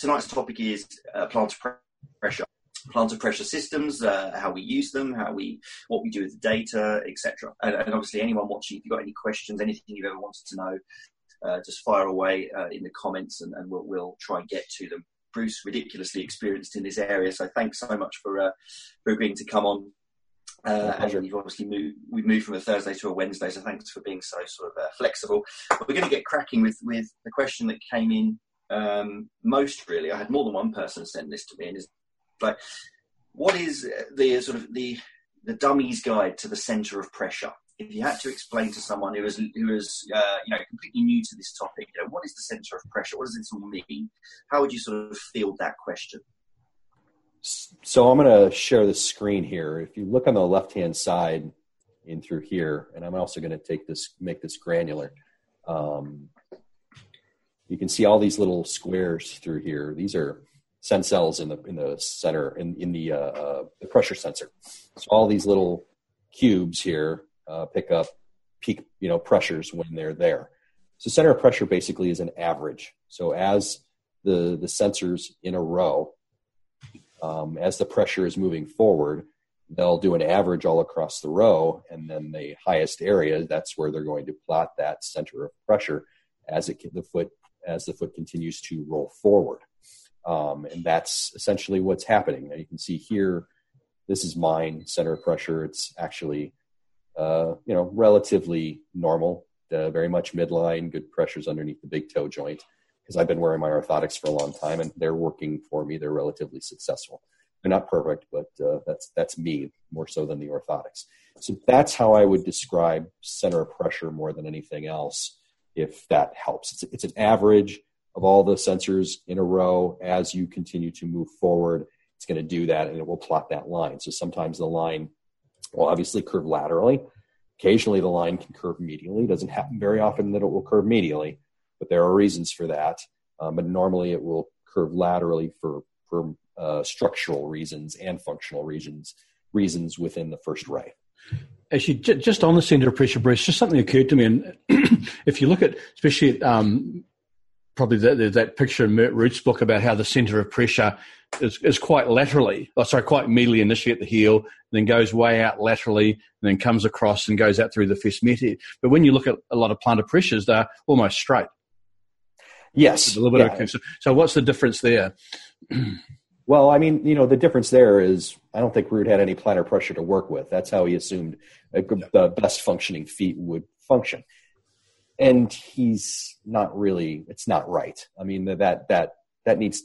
tonight's topic is uh, plantar pressure. Plantar pressure systems, uh, how we use them, how we, what we do with the data, etc. And, and, obviously, anyone watching, if you've got any questions, anything you've ever wanted to know, uh, just fire away uh, in the comments, and, and we'll, we'll, try and get to them. Bruce, ridiculously experienced in this area, so thanks so much for uh, for agreeing to come on uh, and you've obviously moved, we've moved from a Thursday to a Wednesday, so thanks for being so sort of uh, flexible. We're going to get cracking with, with the question that came in um, most really. I had more than one person send this to me, and is like, what is the sort of the the dummy's guide to the centre of pressure? If you had to explain to someone who is who is uh, you know completely new to this topic, you know, what is the centre of pressure? What does this all mean? How would you sort of field that question? So I'm going to share the screen here. If you look on the left-hand side in through here, and I'm also going to take this, make this granular. Um, you can see all these little squares through here. These are sensels in the in the center in in the uh, uh, the pressure sensor. So all these little cubes here uh, pick up peak you know pressures when they're there. So center of pressure basically is an average. So as the the sensors in a row um, as the pressure is moving forward, they'll do an average all across the row, and then the highest area, that's where they're going to plot that center of pressure as it the foot as the foot continues to roll forward. Um, and that's essentially what's happening. Now you can see here, this is mine center of pressure. It's actually, uh, you know, relatively normal, uh, very much midline, good pressures underneath the big toe joint because I've been wearing my orthotics for a long time and they're working for me. They're relatively successful. They're not perfect, but uh, that's that's me more so than the orthotics. So that's how I would describe center of pressure more than anything else. If that helps, it's it's an average of all the sensors in a row as you continue to move forward. It's going to do that, and it will plot that line. So sometimes the line will obviously curve laterally. Occasionally, the line can curve medially. It doesn't happen very often that it will curve medially but there are reasons for that. Um, but normally it will curve laterally for for uh, structural reasons and functional reasons reasons within the first ray. Actually, just on the center of pressure, Bruce, just something occurred to me. And if you look at, especially at, um, probably that, that picture in Mert Root's book about how the center of pressure is, is quite laterally, oh, sorry, quite medially initially at the heel, then goes way out laterally, and then comes across and goes out through the fist But when you look at a lot of plantar pressures, they're almost straight. Yes. A little bit yeah. of, so what's the difference there? well, I mean, you know, the difference there is I don't think Root had any plantar pressure to work with. That's how he assumed a, the best functioning feet would function. And he's not really, it's not right. I mean, that, that, that needs,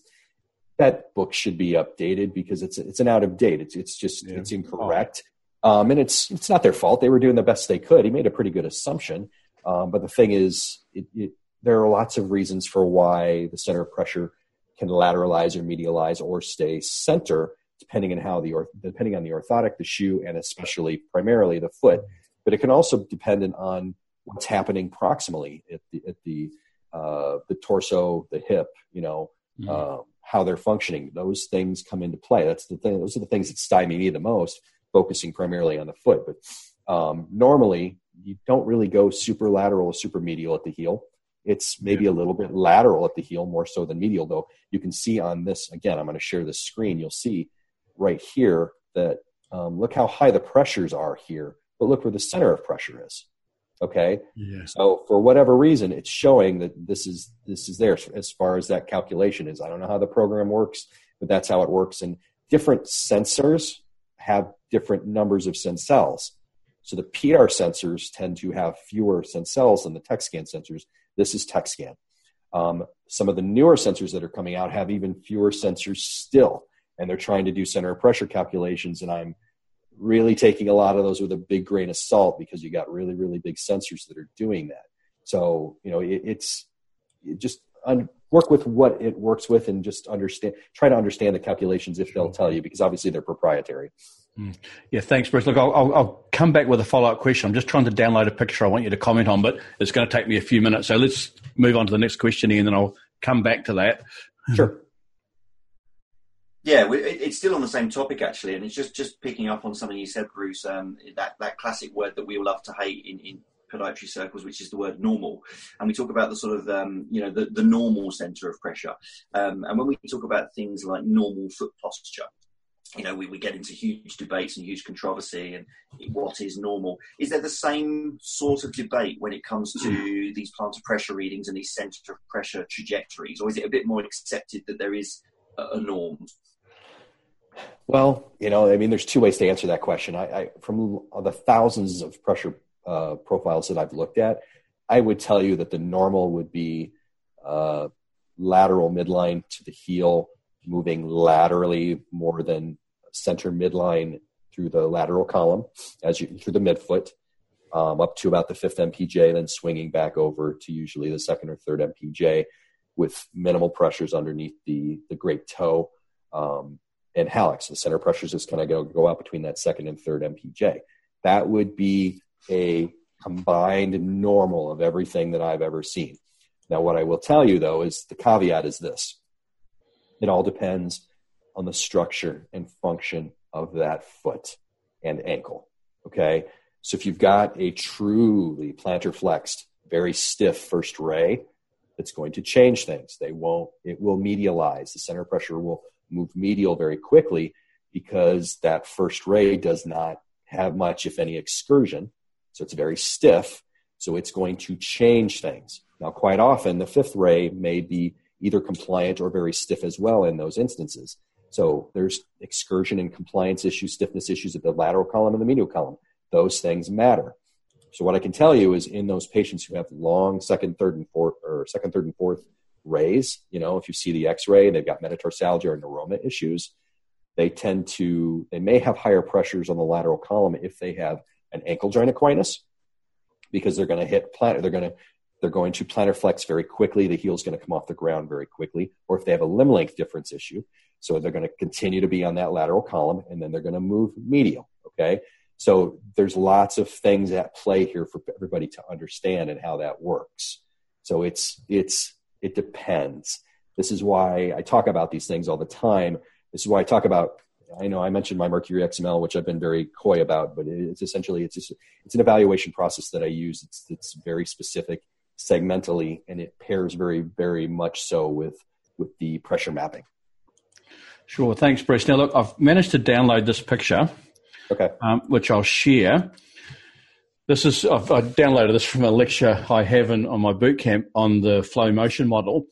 that book should be updated because it's, it's an out of date. It's, it's just, yeah. it's incorrect. Oh. Um, and it's, it's not their fault. They were doing the best they could. He made a pretty good assumption. Um, but the thing is, it, it, there are lots of reasons for why the center of pressure can lateralize or medialize or stay center, depending on how the depending on the orthotic, the shoe, and especially primarily the foot. But it can also depend on what's happening proximally at the at the uh, the torso, the hip, you know, mm-hmm. uh, how they're functioning. Those things come into play. That's the thing. Those are the things that stymie me the most, focusing primarily on the foot. But um, normally, you don't really go super lateral or super medial at the heel. It's maybe a little bit lateral at the heel more so than medial, though. You can see on this, again, I'm going to share this screen. You'll see right here that um, look how high the pressures are here, but look where the center of pressure is. Okay. Yeah. So for whatever reason, it's showing that this is this is there as far as that calculation is. I don't know how the program works, but that's how it works. And different sensors have different numbers of cells. So the Pedar sensors tend to have fewer cells than the Tekscan sensors this is Tekscan. Um, some of the newer sensors that are coming out have even fewer sensors still, and they're trying to do center of pressure calculations. And I'm really taking a lot of those with a big grain of salt because you got really, really big sensors that are doing that. So you know, it, it's it just un- work with what it works with and just understand. Try to understand the calculations if they'll tell you because obviously they're proprietary. Hmm. Yeah, thanks, Bruce. Look, I'll, I'll, I'll, come back with a follow up question. I'm just trying to download a picture I want you to comment on, but it's going to take me a few minutes. So let's move on to the next question, and then I'll come back to that. Sure. Yeah, it's still on the same topic actually, and it's just just picking up on something you said, Bruce. Um, that that classic word that we all love to hate in, in podiatry circles, which is the word normal, and we talk about the sort of um, you know the, the normal center of pressure. Um, and when we talk about things like normal foot posture, you know, we, we get into huge debates and huge controversy and what is normal. Is there the same sort of debate when it comes to these plantar pressure readings and these center of pressure trajectories, or is it a bit more accepted that there is a, a norm? Well, you know, I mean, there's two ways to answer that question. I, I from the thousands of pressure uh, profiles that I've looked at, I would tell you that the normal would be uh, lateral midline to the heel, moving laterally more than center midline through the lateral column as you through the midfoot um, up to about the fifth MPJ, then swinging back over to usually the second or third MPJ with minimal pressures underneath the the great toe. Um, and hallux. The center pressures just kind of go, go out between that second and third MPJ. That would be a combined normal of everything that I've ever seen. Now, what I will tell you though is the caveat is this it all depends on the structure and function of that foot and ankle. Okay. So if you've got a truly plantar flexed, very stiff first ray, it's going to change things. They won't, it will medialize. The center pressure will move medial very quickly because that first ray does not have much, if any, excursion. So it's very stiff. So it's going to change things. Now, quite often, the fifth ray may be either compliant or very stiff as well in those instances. So there's excursion and compliance issues, stiffness issues at the lateral column and the medial column. Those things matter. So what I can tell you is in those patients who have long second, third, and fourth, or second, third, and fourth rays. You know, if you see the X-ray and they've got metatarsalgia or neuroma issues, they tend to they may have higher pressures on the lateral column if they have an ankle joint equinus because they're going to hit plantar they're going to they're going to plantar flex very quickly. The heel's going to come off the ground very quickly. Or if they have a limb length difference issue so they're going to continue to be on that lateral column and then they're going to move medial okay? So there's lots of things at play here for everybody to understand and how that works. So it's it's it depends. This is why I talk about these things all the time. This is why I talk about. I know I mentioned my Mercury XML, which I've been very coy about, but it's essentially it's just, it's an evaluation process that I use. It's it's very specific, segmentally, and it pairs very very much so with with the pressure mapping. Sure, thanks, Bruce. Now, look, I've managed to download this picture, okay, um, which I'll share. This is I've, I downloaded this from a lecture I have in, on my boot camp on the flow motion model.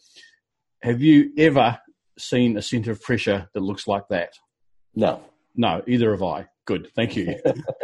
Have you ever seen a center of pressure that looks like that? No, no, either have I. Good, thank you.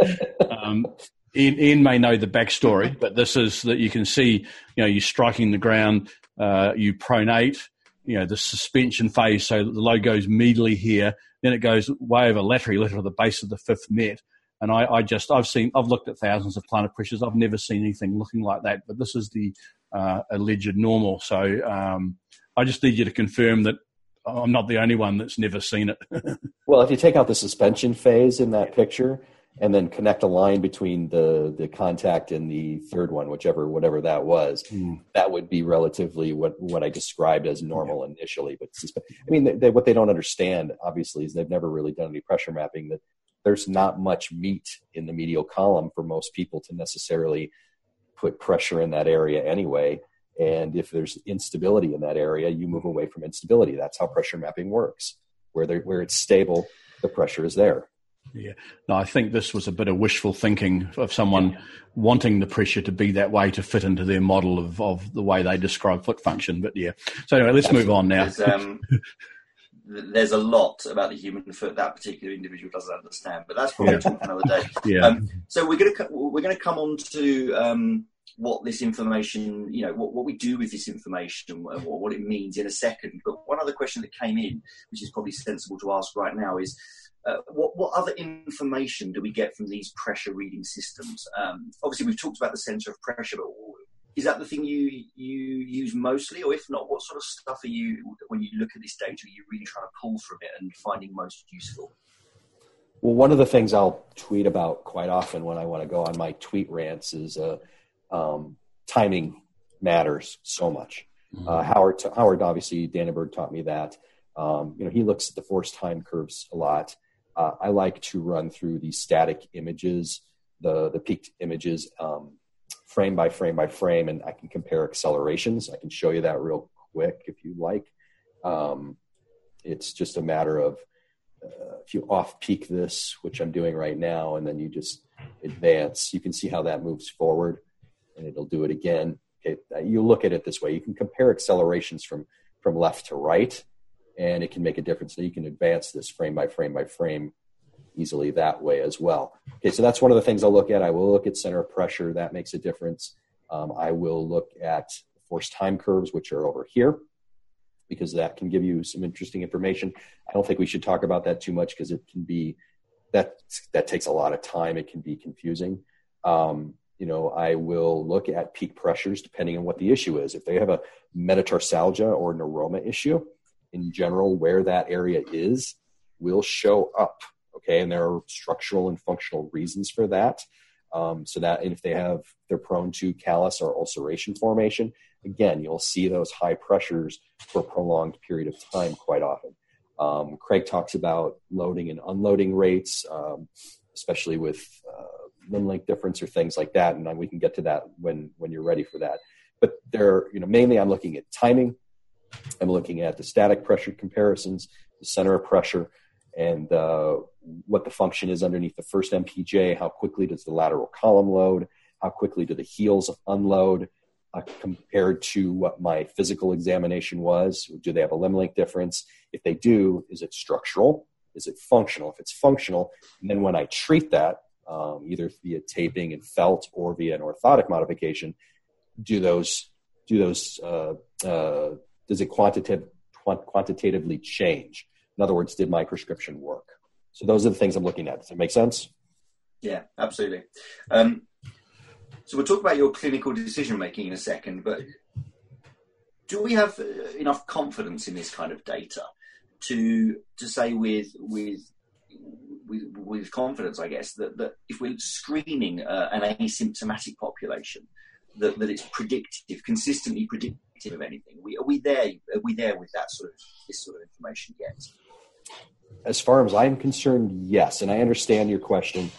um, Ian, Ian, may know the backstory, but this is that you can see, you know, you're striking the ground, uh, you pronate, you know, the suspension phase, so the load goes medially here, then it goes way over laterally, lateral to the base of the fifth met, and I, I, just, I've seen, I've looked at thousands of plantar pressures. I've never seen anything looking like that, but this is the uh, alleged normal. So um, I just need you to confirm that I'm not the only one that's never seen it. well, if you take out the suspension phase in that picture and then connect a line between the, the contact and the third one, whichever, whatever that was, mm. that would be relatively what, what I described as normal yeah. initially. But I mean, they, they, what they don't understand, obviously, is they've never really done any pressure mapping that there's not much meat in the medial column for most people to necessarily put pressure in that area anyway. And if there's instability in that area, you move away from instability. That's how pressure mapping works. Where where it's stable, the pressure is there. Yeah. No, I think this was a bit of wishful thinking of someone yeah. wanting the pressure to be that way to fit into their model of, of the way they describe foot function. But yeah. So anyway, let's Absolutely. move on now. Um, there's a lot about the human foot that particular individual doesn't understand, but that's probably yeah. another day. yeah. Um, so we're going to we're going to come on to um, what this information, you know, what, what we do with this information what, what, it means in a second. But one other question that came in, which is probably sensible to ask right now, is uh, what, what other information do we get from these pressure reading systems? Um, obviously, we've talked about the center of pressure, but is that the thing you you use mostly, or if not, what sort of stuff are you when you look at this data? Are you really trying to pull from it and finding most useful? Well, one of the things I'll tweet about quite often when I want to go on my tweet rants is uh, um, timing matters so much. Mm-hmm. Uh, Howard, Howard, obviously, Dananberg taught me that. Um, you know, he looks at the force time curves a lot. Uh, I like to run through the static images, the the peaked images um, frame by frame by frame, and I can compare accelerations. I can show you that real quick if you like. Um, it's just a matter of uh, if you off peak this, which I'm doing right now, and then you just advance, you can see how that moves forward, and it'll do it again. Okay, you look at it this way: you can compare accelerations from from left to right, and it can make a difference. So you can advance this frame by frame by frame easily that way as well. Okay, so that's one of the things I'll look at. I will look at center of pressure. That makes a difference. Um, I will look at force time curves, which are over here, because that can give you some interesting information. I don't think we should talk about that too much because it can be that that takes a lot of time. It can be confusing. Um, you know, I will look at peak pressures depending on what the issue is. If they have a metatarsalgia or neuroma issue, in general, where that area is will show up Okay, and there are structural and functional reasons for that. Um, so that if they have, they're prone to callus or ulceration formation. Again, you'll see those high pressures for a prolonged period of time quite often. Um, Craig talks about loading and unloading rates, um, especially with uh, limb length difference or things like that, and we can get to that when when you're ready for that. But there, you know, mainly I'm looking at timing. I'm looking at the static pressure comparisons, the center of pressure, and uh, what the function is underneath the first MPJ, how quickly does the lateral column load, how quickly do the heels unload uh, compared to what my physical examination was. Do they have a limb length difference? If they do, is it structural? Is it functional? If it's functional, then when I treat that, um, either via taping and felt or via an orthotic modification, do those do those uh, uh, does it quantitative quantitatively change? In other words, did my prescription work? So those are the things I'm looking at. Does that make sense? Yeah, absolutely. Um, so we'll talk about your clinical decision making in a second, but do we have uh, enough confidence in this kind of data to to say with with with, with confidence, I guess, that, that if we're screening uh, an asymptomatic population, that, that it's predictive, consistently predictive of anything? We, are we there? Are we there with that sort of this sort of information yet? As far as I'm concerned, yes. And I understand your question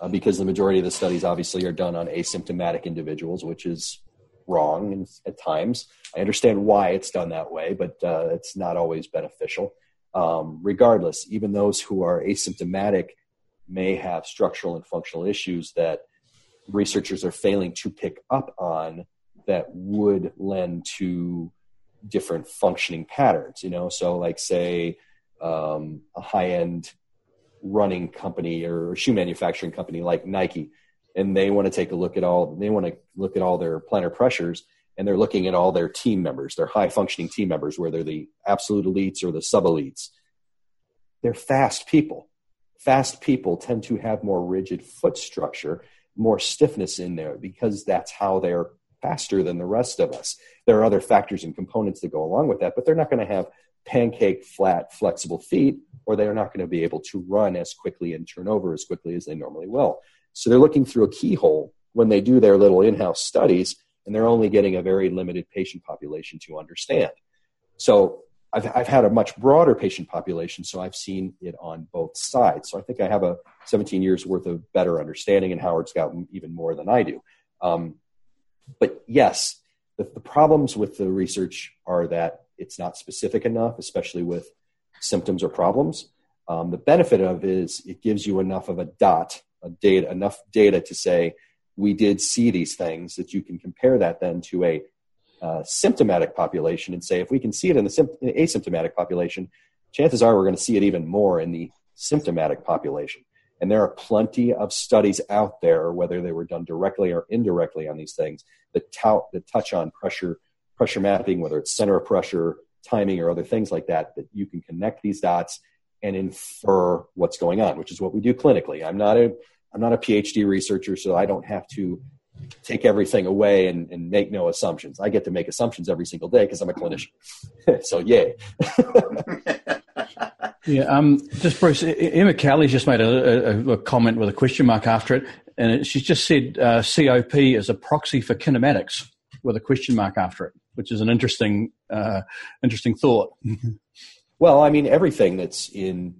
uh, because the majority of the studies obviously are done on asymptomatic individuals, which is wrong in, at times. I understand why it's done that way, but uh, it's not always beneficial. Um, regardless, even those who are asymptomatic may have structural and functional issues that researchers are failing to pick up on that would lend to different functioning patterns. You know, so like say um, a high end running company or shoe manufacturing company like Nike, and they want to take a look at all they want to look at all their plantar pressures, and they're looking at all their team members, their high functioning team members, whether the absolute elites or the sub elites. They're fast people. Fast people tend to have more rigid foot structure, more stiffness in there because that's how they're faster than the rest of us. There are other factors and components that go along with that, but they're not going to have pancake flat flexible feet or they're not going to be able to run as quickly and turn over as quickly as they normally will. So they're looking through a keyhole. When they do their little in-house studies and they're only getting a very limited patient population to understand. So I've, I've had a much broader patient population so i've seen it on both sides. So i think i have a 17 years worth of better understanding and howard's got even more than i do. Um, but yes the, the problems with the research are that it's not specific enough, especially with symptoms or problems. Um, the benefit of is it gives you enough of a dot, a data, enough data to say we did see these things that you can compare that then to a uh, symptomatic population and say if we can see it in the, the asymptomatic population, chances are we're going to see it even more in the symptomatic population. And there are plenty of studies out there, whether they were done directly or indirectly on these things, that, tout, that touch on pressure pressure mapping, whether it's center of pressure, timing, or other things like that, that you can connect these dots and infer what's going on, which is what we do clinically. I'm not a I'm not a PhD researcher, so I don't have to take everything away and, and make no assumptions. I get to make assumptions every single day because I'm a clinician. so yay. yeah, um, just Bruce, Emma Kelly's just made a, a, a, comment with a question mark after it, and she's just said uh, COP is a proxy for kinematics with a question mark after it which is an interesting uh, interesting thought. well, I mean, everything that's in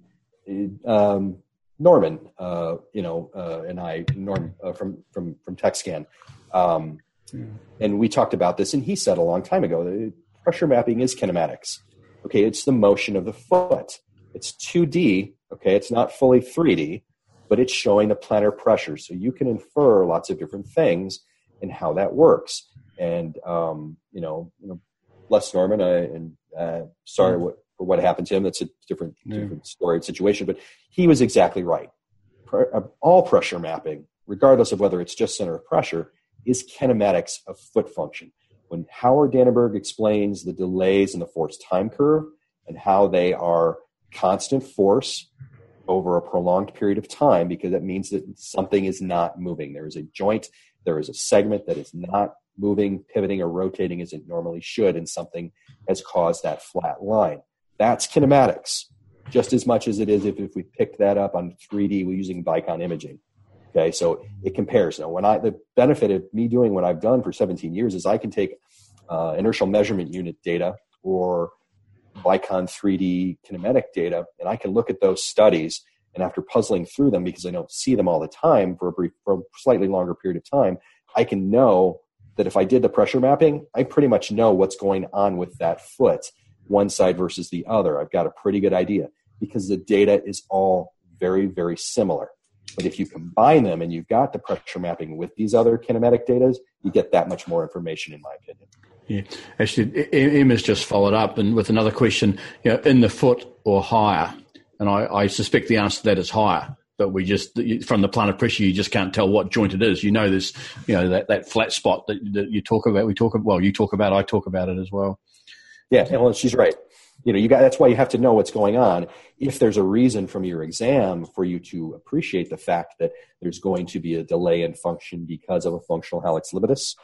um, Norman, uh, you know, uh, and I, Norm uh, from from from Tekscan, um, yeah. and we talked about this, and he said a long time ago that pressure mapping is kinematics. Okay, it's the motion of the foot. It's 2D. Okay, it's not fully 3D, but it's showing the plantar pressure, so you can infer lots of different things and how that works. And um, you know, you know, bless Norman, I, and uh, sorry what for what happened to him. That's a different yeah. different story and situation. But he was exactly right. Uh, all pressure mapping, regardless of whether it's just center of pressure, is kinematics of foot function. When Howard Dananberg explains the delays in the force time curve and how they are constant force over a prolonged period of time, because that means that something is not moving. There is a joint, there is a segment that is not moving, pivoting, or rotating as it normally should, and something has caused that flat line. That's kinematics, just as much as it is if, if we pick that up on 3D we're using Vicon imaging. Okay, so it compares. Now, when I the benefit of me doing what I've done for 17 years is I can take uh, inertial measurement unit data or Vicon 3D kinematic data, and I can look at those studies. And after puzzling through them, because I don't see them all the time for a brief, for a slightly longer period of time, I can know that if I did the pressure mapping, I pretty much know what's going on with that foot one side versus the other. I've got a pretty good idea because the data is all very, very similar. But if you combine them and you've got the pressure mapping with these other kinematic data, you get that much more information, in my opinion. Yeah, actually, Emma's just followed up and with another question. You know, in the foot or higher, and I, I suspect the answer to that is higher. But we just from the plantar pressure, you just can't tell what joint it is. You know, this, you know, that, that flat spot that, that you talk about. We talk about. Well, you talk about. I talk about it as well. Yeah, well, she's right. You know, you got that's why you have to know what's going on. If there's a reason from your exam for you to appreciate the fact that there's going to be a delay in function because of a functional hallux limitus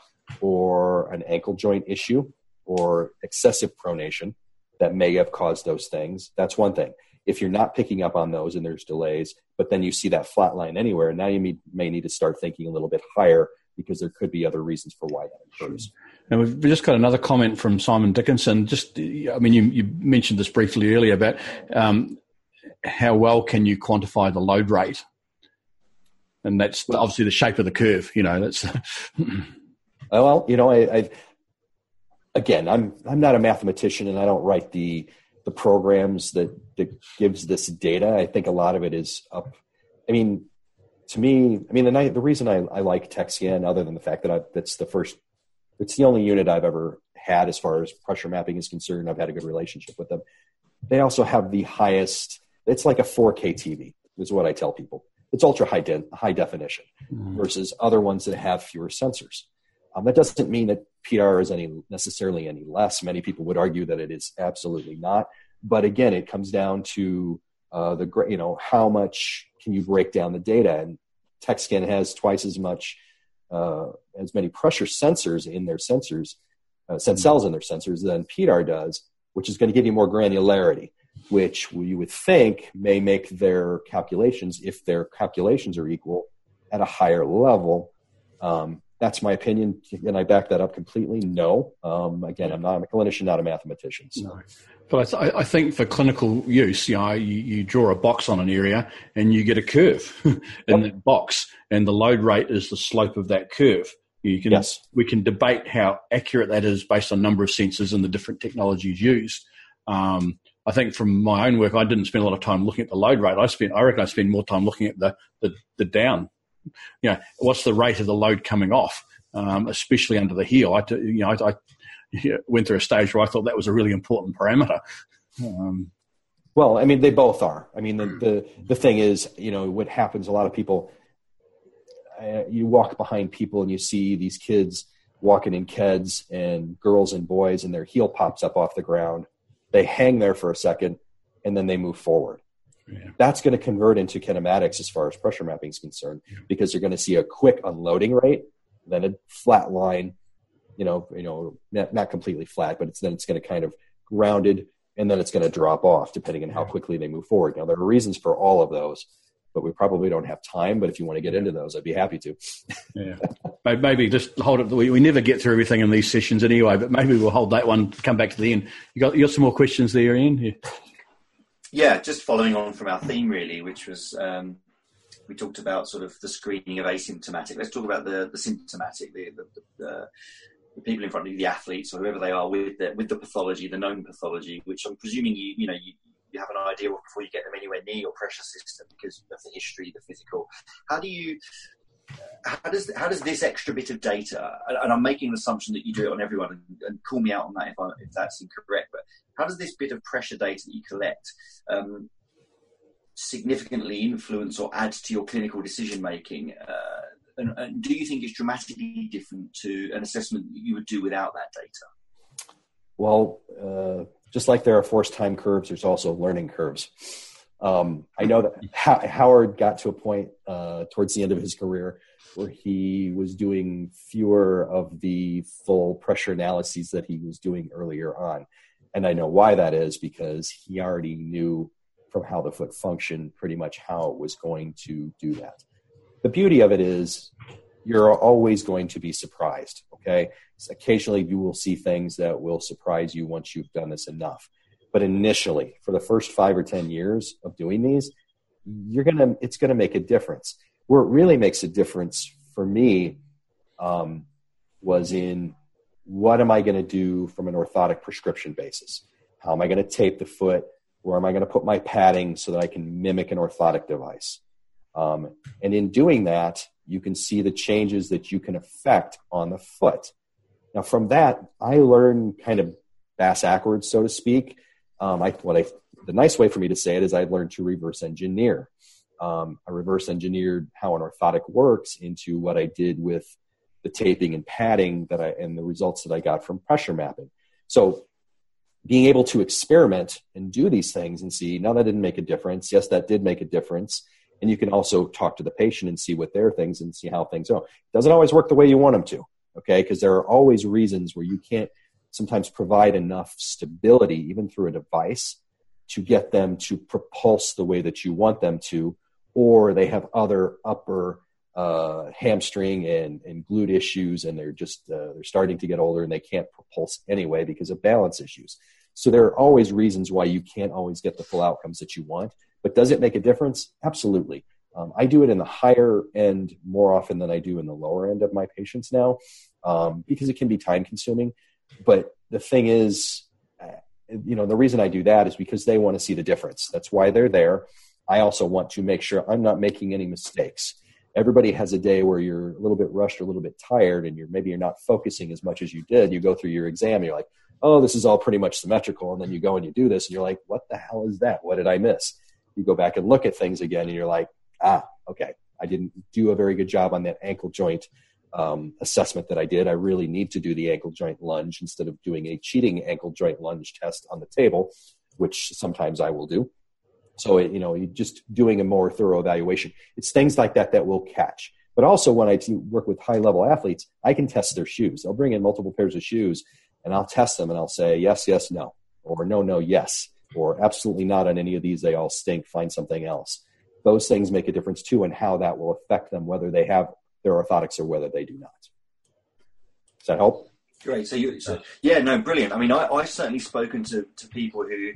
or an ankle joint issue or excessive pronation that may have caused those things, that's one thing. If you're not picking up on those and there's delays, but then you see that flat line anywhere, now you may, may need to start thinking a little bit higher because there could be other reasons for why that occurs. And we've just got another comment from Simon Dickinson. Just, I mean, you, you mentioned this briefly earlier about um, how well can you quantify the load rate, and that's obviously the shape of the curve. You know, that's. well, you know, I, I again, I'm I'm not a mathematician, and I don't write the the programs that that gives this data. I think a lot of it is up. I mean, to me, I mean, the, the reason I, I like Tekscan, other than the fact that I, that's the first it's the only unit I've ever had as far as pressure mapping is concerned. I've had a good relationship with them. They also have the highest. It's like a 4K TV. Is what I tell people. It's ultra high de- high definition mm-hmm. versus other ones that have fewer sensors. Um, that doesn't mean that Pedar is any necessarily any less. Many people would argue that it is absolutely not. But again, it comes down to uh, the you know how much can you break down the data, and Tekscan has twice as much uh, as many pressure sensors in their sensors, uh, sensels in their sensors than Pedar does, which is going to give you more granularity, which you would think may make their calculations, if their calculations are equal, at a higher level. Um, that's my opinion, and I back that up completely. No, um, again, I'm not I'm a clinician, not a mathematician. So. No. But I, th- I, think for clinical use, you know, you, you, draw a box on an area and you get a curve in yep. that box, and the load rate is the slope of that curve. You can, yes. We can debate how accurate that is based on number of sensors and the different technologies used. Um, I think from my own work, I didn't spend a lot of time looking at the load rate. I spent, I reckon, I spend more time looking at the the, the down. You know, what's the rate of the load coming off, um, especially under the heel. I, you know, I, I went through a stage where I thought that was a really important parameter. Um, well, I mean, they both are. I mean, the, the, the thing is, you know, what happens, a lot of people, uh, you walk behind people and you see these kids walking in keds and girls and boys and their heel pops up off the ground. They hang there for a second and then they move forward. Yeah. That's going to convert into kinematics as far as pressure mapping is concerned yeah. because you're going to see a quick unloading rate, then a flat line, you know, you know, not, not completely flat, but it's then it's going to kind of grounded and then it's going to drop off depending on how quickly they move forward. Now there are reasons for all of those, but we probably don't have time. But if you want to get into those, I'd be happy to. yeah, maybe just hold it. We, we never get through everything in these sessions anyway, but maybe we'll hold that one. Come back to the end. You got you got some more questions there, Ian? Yeah. Yeah, just following on from our theme, really, which was um, we talked about sort of the screening of asymptomatic. Let's talk about the, the symptomatic, the, the, the, the people in front of you, the athletes or whoever they are with the, with the pathology, the known pathology, which I'm presuming you you know you, you have an idea of before you get them anywhere near your pressure system because of the history, the physical. How do you how does how does this extra bit of data, and I'm making an assumption that you do it on everyone, and, and call me out on that if, I, if that's incorrect, but how does this bit of pressure data that you collect um, significantly influence or add to your clinical decision making? Uh, and, and, do you think it's dramatically different to an assessment that you would do without that data? Well, uh, just like there are force time curves, there's also learning curves. Um, I know that Howard got to a point uh, towards the end of his career where he was doing fewer of the full pressure analyses that he was doing earlier on. And I know why that is because he already knew from how the foot functioned pretty much how it was going to do that. The beauty of it is you're always going to be surprised. Okay. Occasionally you will see things that will surprise you once you've done this enough. But initially, for the first five or 10 years of doing these, you're going to, it's going to make a difference. Where it really makes a difference for me um, was in what am I going to do from an orthotic prescription basis? How am I going to tape the foot? Where am I going to put my padding so that I can mimic an orthotic device? Um, and in doing that, you can see the changes that you can affect on the foot. Now, from that, I learned kind of bass backwards, so to speak. Um, I, what I, the nice way for me to say it is I learned to reverse engineer. Um, I reverse engineered how an orthotic works into what I did with the taping and padding that I and the results that I got from pressure mapping. So being able to experiment and do these things and see, no, that didn't make a difference. Yes, that did make a difference. And you can also talk to the patient and see what their things and see how things go. It doesn't always work the way you want them to, okay? Because there are always reasons where you can't sometimes provide enough stability, even through a device, to get them to propulse the way that you want them to, or they have other upper uh, hamstring and, and glute issues, and they're just uh, they're starting to get older and they can't propulse anyway because of balance issues. So there are always reasons why you can't always get the full outcomes that you want. But does it make a difference? Absolutely. Um, I do it in the higher end more often than I do in the lower end of my patients now um, because it can be time consuming. But the thing is, uh, you know, the reason I do that is because they want to see the difference. That's why they're there. I also want to make sure I'm not making any mistakes. Everybody has a day where you're a little bit rushed or a little bit tired and you're maybe you're not focusing as much as you did. You go through your exam you're like oh this is all pretty much symmetrical. And then you go and you do this and you're like what the hell is that? What did i miss? You go back and look at things again and you're like ah okay. I didn't do a very good job on that ankle joint um, assessment that i did i really need to do the ankle joint lunge instead of doing a cheating ankle joint lunge test on the table which sometimes i will do so, it, you know, just doing a more thorough evaluation. It's things like that that will catch. But also, when I work with high level athletes, I can test their shoes. I'll bring in multiple pairs of shoes and I'll test them and I'll say, yes, yes, no, or no, no, yes, or absolutely not on any of these. They all stink. Find something else. Those things make a difference too, and how that will affect them, whether they have their orthotics or whether they do not. Does that help? Great. So you, so, yeah, no, brilliant. I mean, I, I've certainly spoken to, to people who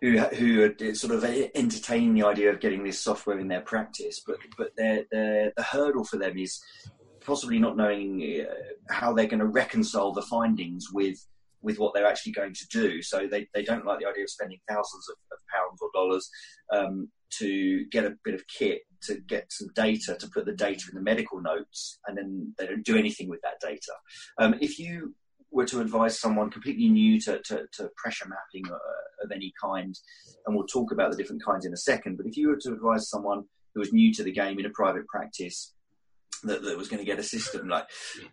who who sort of entertaining the idea of getting this software in their practice, but but their, their the hurdle for them is possibly not knowing uh, how they're going to reconcile the findings with with what they're actually going to do. So they, they don't like the idea of spending thousands of, of pounds or dollars um, to get a bit of kit to get some data to put the data in the medical notes, and then they don't do anything with that data. Um, if you were to advise someone completely new to, to, to pressure mapping uh, of any kind, and we'll talk about the different kinds in a second, but if you were to advise someone who was new to the game in a private practice that, that was going to get a system, like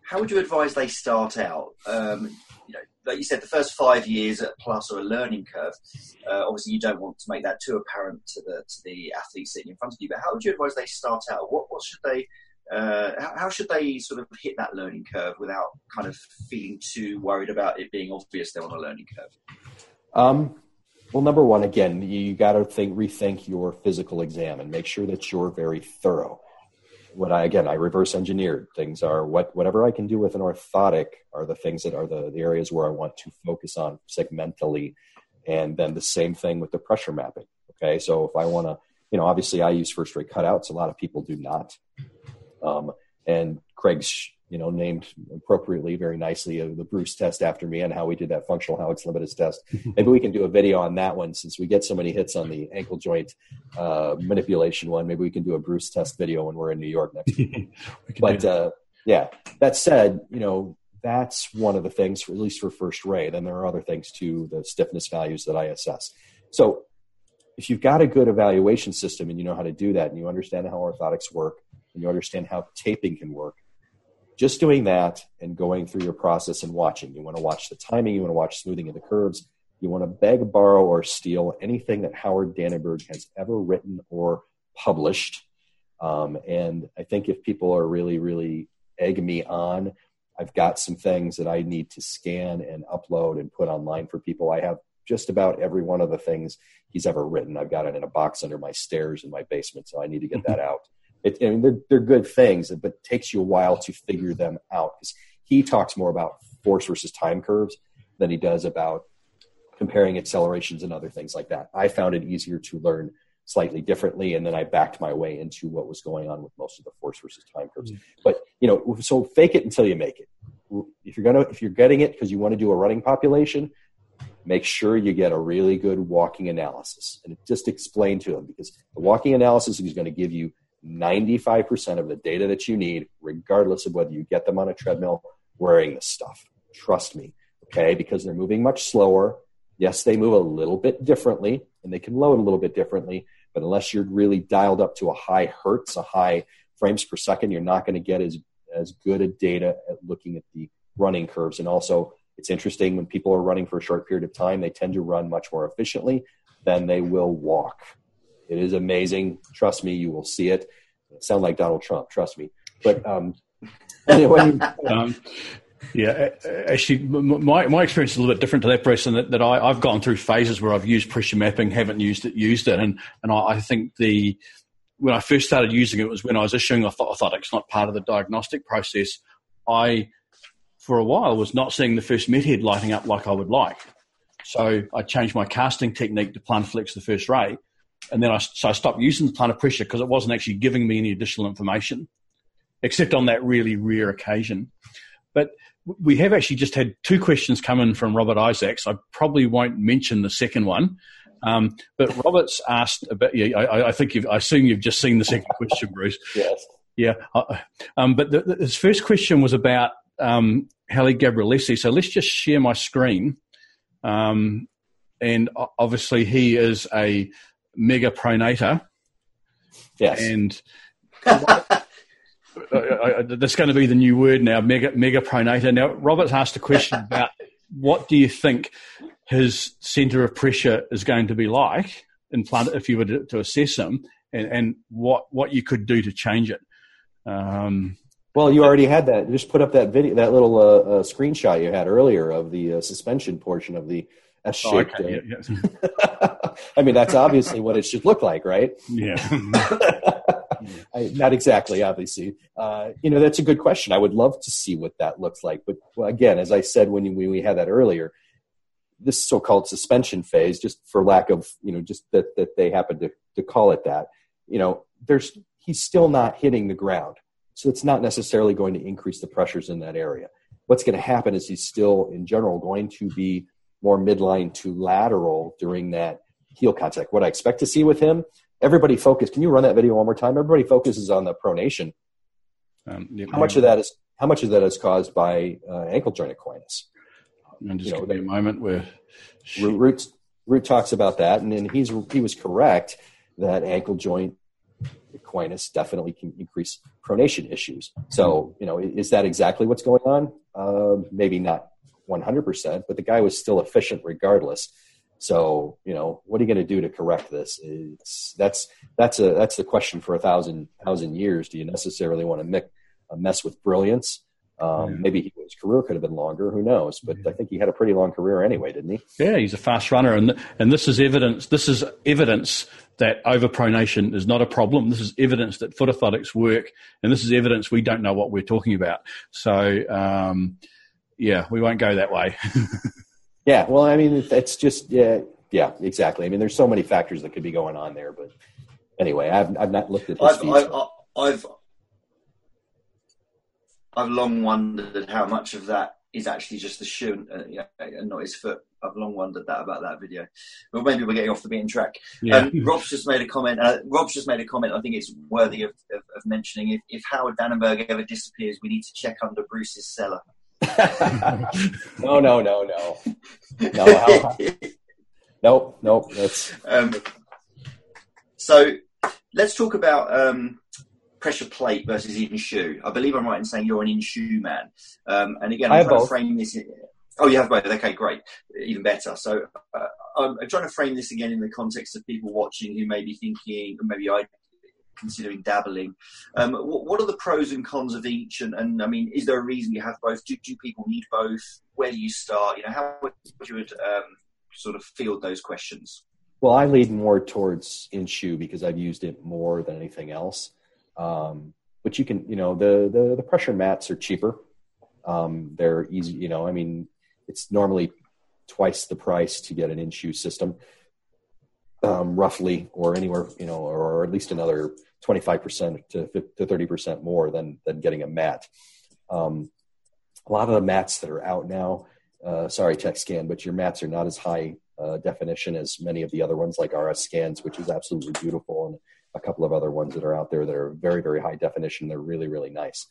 how would you advise they start out? Um, you know, like you said, the first five years at plus or a learning curve. Uh, obviously, you don't want to make that too apparent to the to the athlete sitting in front of you. But how would you advise they start out? What what should they uh, how, how, should they sort of hit that learning curve without kind of feeling too worried about it being obvious they're on a learning curve? Um, well, number one, again, you got to think, rethink your physical exam and make sure that you're very thorough. What I again, I reverse engineered things are what whatever I can do with an orthotic are the things that are the, the areas where I want to focus on segmentally And then the same thing with the pressure mapping. Okay, so if I want to, you know, obviously I use first ray cutouts. A lot of people do not. Um, and Craig's, you know, named appropriately, very nicely, uh, the Bruce test after me and how we did that functional hallux limitus test. Maybe we can do a video on that one since we get so many hits on the ankle joint uh, manipulation one. Maybe we can do a Bruce test video when we're in New York next week. but uh, yeah, that said, you know, that's one of the things, for, at least for first ray. Then there are other things too, the stiffness values that I assess. So if you've got a good evaluation system and you know how to do that and you understand how orthotics work and you understand how taping can work, just doing that and going through your process and watching. You want to watch the timing, you want to watch smoothing of the curves, you want to beg, borrow, or steal anything that Howard Dananberg has ever written or published. Um, and I think if people are really, really egg me on, I've got some things that I need to scan and upload and put online for people. I have just about every one of the things he's ever written. I've got it in a box under my stairs in my basement, so I need to get that out. It, I mean, they're, they're good things, but it takes you a while to figure them out because he talks more about force versus time curves than he does about comparing accelerations and other things like that. I found it easier to learn slightly differently, and then I backed my way into what was going on with most of the force versus time curves. Mm-hmm. But you know, so fake it until you make it. If you're gonna, if you're getting it because you want to do a running population, make sure you get a really good walking analysis and just explain to them because the walking analysis is going to give you 95% of the data that you need, regardless of whether you get them on a treadmill wearing this stuff. Trust me, okay? Because they're moving much slower. Yes, they move a little bit differently and they can load a little bit differently, but unless you're really dialed up to a high hertz, a high frames per second, you're not going to get as, as good a data at looking at the running curves. And also, it's interesting when people are running for a short period of time, they tend to run much more efficiently than they will walk. It is amazing. Trust me, you will see it. Sound like Donald Trump. Trust me. But um, anyway, um, yeah, actually, my, my experience is a little bit different to that, Bruce, in that, that I, have gone through phases where I've used pressure mapping, haven't used it, used it, and and I, I think the when I first started using it was when I was issuing orthotics, not part of the diagnostic process. I for a while was not seeing the first met head lighting up like I would like. So I changed my casting technique to plan flex the first ray. And then I, so I stopped using the plantar pressure because it wasn't actually giving me any additional information, except on that really rare occasion. But we have actually just had two questions come in from Robert Isaacs. I probably won't mention the second one. Um, but Robert's asked about, yeah, I, I think I assume you've just seen the second question, Bruce. yes. Yeah. Um, but the, the, his first question was about um, Haile Gebrselassie. So let's just share my screen. Um, and obviously, he is a mega pronator. Yes. And I, I, that's going to be the new word now, mega, mega pronator. Now, Robert's asked a question about what do you think his center of pressure is going to be like in plant if you were to, to assess him, and, and, what what you could do to change it. Um, well, you already had that. You Just put up that video, that little uh, uh, screenshot you had earlier of the uh, suspension portion of the S-shaped. Oh, okay. yeah, yeah. I mean, that's obviously what it should look like, right? Yeah. I, not exactly, obviously. Uh, you know, that's a good question. I would love to see what that looks like. But well, again, as I said when, when we had that earlier, this so-called suspension phase, just for lack of, you know, just that, that they happen to, to call it that, you know, there's, he's still not hitting the ground so it's not necessarily going to increase the pressures in that area. What's going to happen is he's still, in general, going to be more midline to lateral during that heel contact. What I expect to see with him, everybody focus. Can you run that video one more time? Everybody focuses on the pronation. Um, how much of that is how much of that is caused by uh, ankle joint equinus? And just you know, give me a moment where she... Root, Root talks about that, and then he's he was correct that ankle joint equinus definitely can increase pronation issues. So, you know, is that exactly what's going on? Uh, maybe not 100%, but the guy was still efficient regardless. So, you know, what are you going to do to correct this? It's, that's that's a that's the question for a thousand thousand years. Do you necessarily want to uh, mess with brilliance? Um, yeah. Maybe his career could have been longer. Who knows? But yeah. I think he had a pretty long career anyway, didn't he? Yeah, he's a fast runner, and and this is evidence. This is evidence that overpronation is not a problem. This is evidence that foot orthotics work, and this is evidence we don't know what we're talking about. So, um, yeah, we won't go that way. yeah, well, I mean, it's just yeah, yeah, exactly. I mean, there's so many factors that could be going on there, but anyway, I've I've not looked at. I've, I've, I've I've long wondered how much of that is actually just the shoe and, uh, and not his foot. I've long wondered that about that video, but maybe we're getting off the beaten track. Yeah. Um, Rob's just made a comment. Uh, Rob's just made a comment. I think it's worthy of, of, of mentioning. If, if, Howard Dananberg ever disappears, we need to check under Bruce's cellar. No, no, no, no, no. nope, nope. That's um, so. Let's talk about um, pressure plate versus in shoe. I believe I'm right in saying you're an in shoe man. Um, and again, I'm trying both. to frame this. In, oh, you have both. Okay, great, even better. So uh, I'm, I'm, trying to frame this again in the context of people watching who may be thinking, maybe I considering dabbling. Um, what, what, are the pros and cons of each? And, and, I mean, is there a reason you have both? Do, do people need both? Where do you start? You know, how would you would um, sort of field those questions? Well, I lead more towards in shoe because I've used it more than anything else. Um, but you can, you know, the, the, the pressure mats are cheaper. Um, they're easy, you know, I mean, it's normally twice the price to get an in shoe system, um, roughly, or anywhere, you know, or at least another 25% to, to 30% more than, than getting a mat. Um, a lot of the mats that are out now, uh, sorry, Tekscan, but your mats are not as high uh, definition as many of the other ones like RS scans, which is absolutely beautiful. And a couple of other ones that are out there that are very, very high definition. They're really, really nice.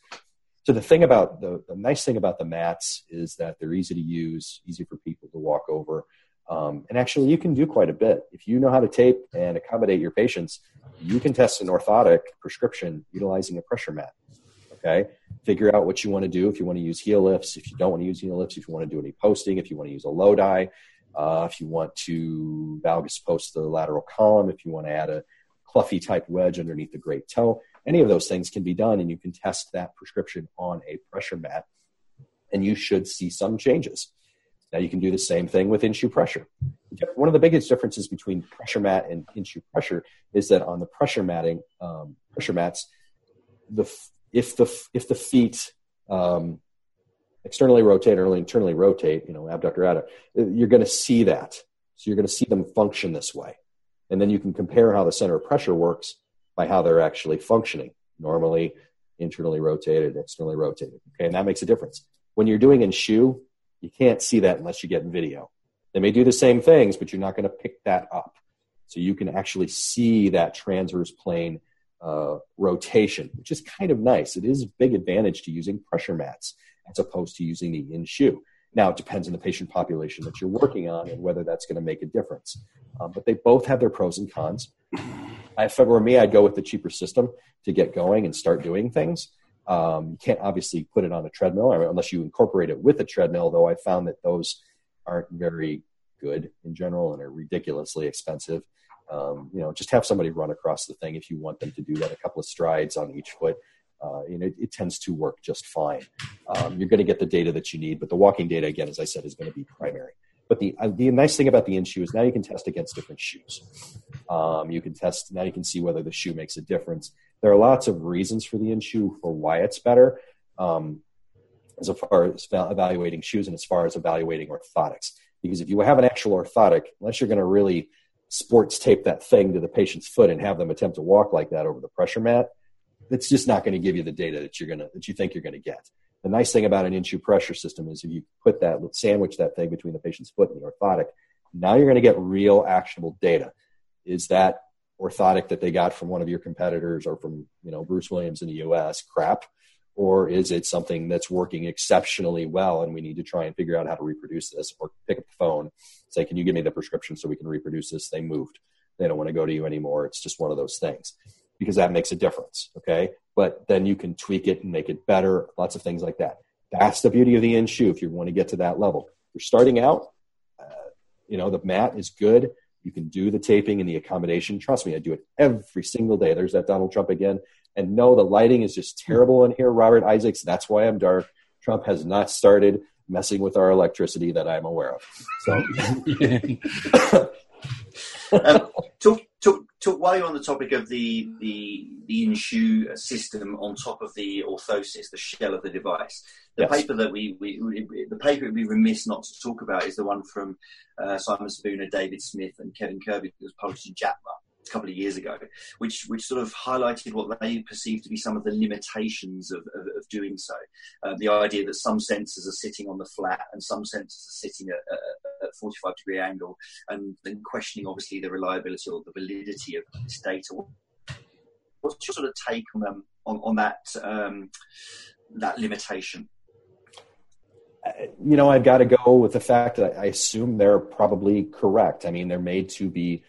So the thing about the, the nice thing about the mats is that they're easy to use, easy for people to walk over. Um, and actually, you can do quite a bit. If you know how to tape and accommodate your patients, you can test an orthotic prescription utilizing a pressure mat. Okay. Figure out what you want to do. If you want to use heel lifts, if you don't want to use heel lifts, if you want to do any posting, if you want to use a Low-Dye, uh, if you want to valgus post the lateral column, if you want to add a cluffy type wedge underneath the great toe. Any of those things can be done, and you can test that prescription on a pressure mat, and you should see some changes. Now, you can do the same thing with in shoe pressure. One of the biggest differences between pressure mat and in shoe pressure is that on the pressure matting, um, pressure mats, the if the if the feet um, externally rotate or internally rotate, you know, abductor adductor, you're going to see that. So you're going to see them function this way. And then you can compare how the center of pressure works by how they're actually functioning. Normally, internally rotated, externally rotated. Okay, and that makes a difference. When you're doing in shoe, you can't see that unless you get video. They may do the same things, but you're not going to pick that up. So you can actually see that transverse plane uh, rotation, which is kind of nice. It is a big advantage to using pressure mats as opposed to using the in shoe. Now, it depends on the patient population that you're working on and whether that's going to make a difference. Um, but they both have their pros and cons. If it were me, I'd go with the cheaper system to get going and start doing things. Um, you can't obviously put it on a treadmill unless you incorporate it with a treadmill, though I found that those aren't very good in general and are ridiculously expensive. Um, you know, just have somebody run across the thing if you want them to do that, a couple of strides on each foot. Uh, know, it, it, tends to work just fine. Um, you're going to get the data that you need, but the walking data, again, as I said, is going to be primary. But the uh, the nice thing about the in shoe is now you can test against different shoes. Um, you can test now. You can see whether the shoe makes a difference. There are lots of reasons for the in shoe for why it's better, um, as far as evaluating shoes and as far as evaluating orthotics. Because if you have an actual orthotic, unless you're going to really sports tape that thing to the patient's foot and have them attempt to walk like that over the pressure mat, it's just not going to give you the data that you're going to that you think you're going to get. The nice thing about an in-shoe pressure system is if you put that, sandwich that thing between the patient's foot and the orthotic, now you're going to get real actionable data. Is that orthotic that they got from one of your competitors or from, you know, Bruce Williams in the US crap? Or is it something that's working exceptionally well and we need to try and figure out how to reproduce this or pick up the phone, say, can you give me the prescription so we can reproduce this? They moved. They don't want to go to you anymore. It's just one of those things because that makes a difference. Okay. But then you can tweak it and make it better, lots of things like that. That's the beauty of the in shoe if you want to get to that level. You're starting out, uh, you know, the mat is good. You can do the taping and the accommodation. Trust me, I do it every single day. There's that Donald Trump again. And no, the lighting is just terrible in here, Robert Isaacs. That's why I'm dark. Trump has not started messing with our electricity that I'm aware of. So, um, talk, talk, while you're on the topic of the the the in-shoe system on top of the orthosis, the shell of the device, the yes. paper that we, we, we, the paper would be remiss not to talk about is the one from uh, Simon Spooner, David Smith, and Kevin Kirby that was published in JAPMA a couple of years ago, which which sort of highlighted what they perceived to be some of the limitations of, of, of doing so. Uh, the idea that some sensors are sitting on the flat and some sensors are sitting at, at 45 degree angle, and then questioning obviously the reliability or the validity of this data. What's your sort of take on um, on, on that um, that limitation? you know, I've got to go with the fact that I assume they're probably correct. I mean, they're made to be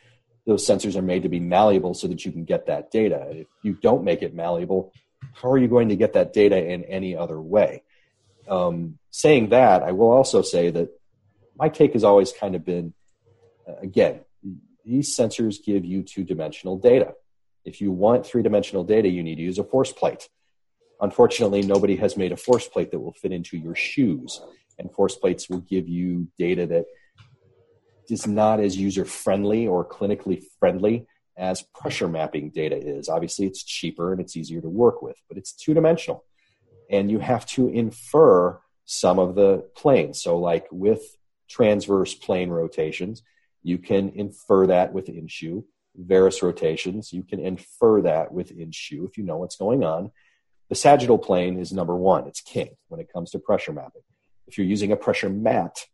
those sensors are made to be malleable so that you can get that data. If you don't make it malleable, how are you going to get that data in any other way? Um, saying that, I will also say that my take has always kind of been uh, again, these sensors give you two dimensional data. If you want three dimensional data, you need to use a force plate. Unfortunately, nobody has made a force plate that will fit into your shoes, and force plates will give you data that is not as user friendly or clinically friendly as pressure mapping data is. Obviously, it's cheaper and it's easier to work with, but it's two dimensional. And you have to infer some of the planes. So, like with transverse plane rotations, you can infer that with in shoe. Varus rotations, you can infer that with in shoe if you know what's going on. The sagittal plane is number one, it's king when it comes to pressure mapping. If you're using a pressure mat,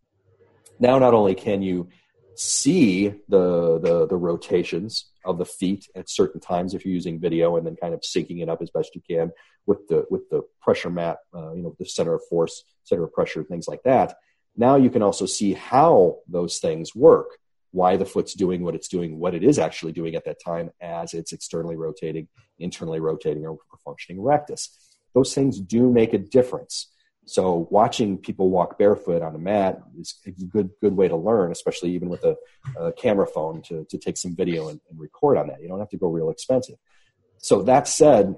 now not only can you see the, the, the rotations of the feet at certain times if you're using video and then kind of syncing it up as best you can with the with the pressure map, uh, you know the center of force center of pressure things like that. Now you can also see how those things work why the foot's doing what it's doing what it is actually doing at that time as it's externally rotating internally rotating or functioning rectus. Those things do make a difference so watching people walk barefoot on a mat is a good good way to learn, especially even with a, a camera phone to, to take some video and, and, record on that. You don't have to go real expensive. So that said,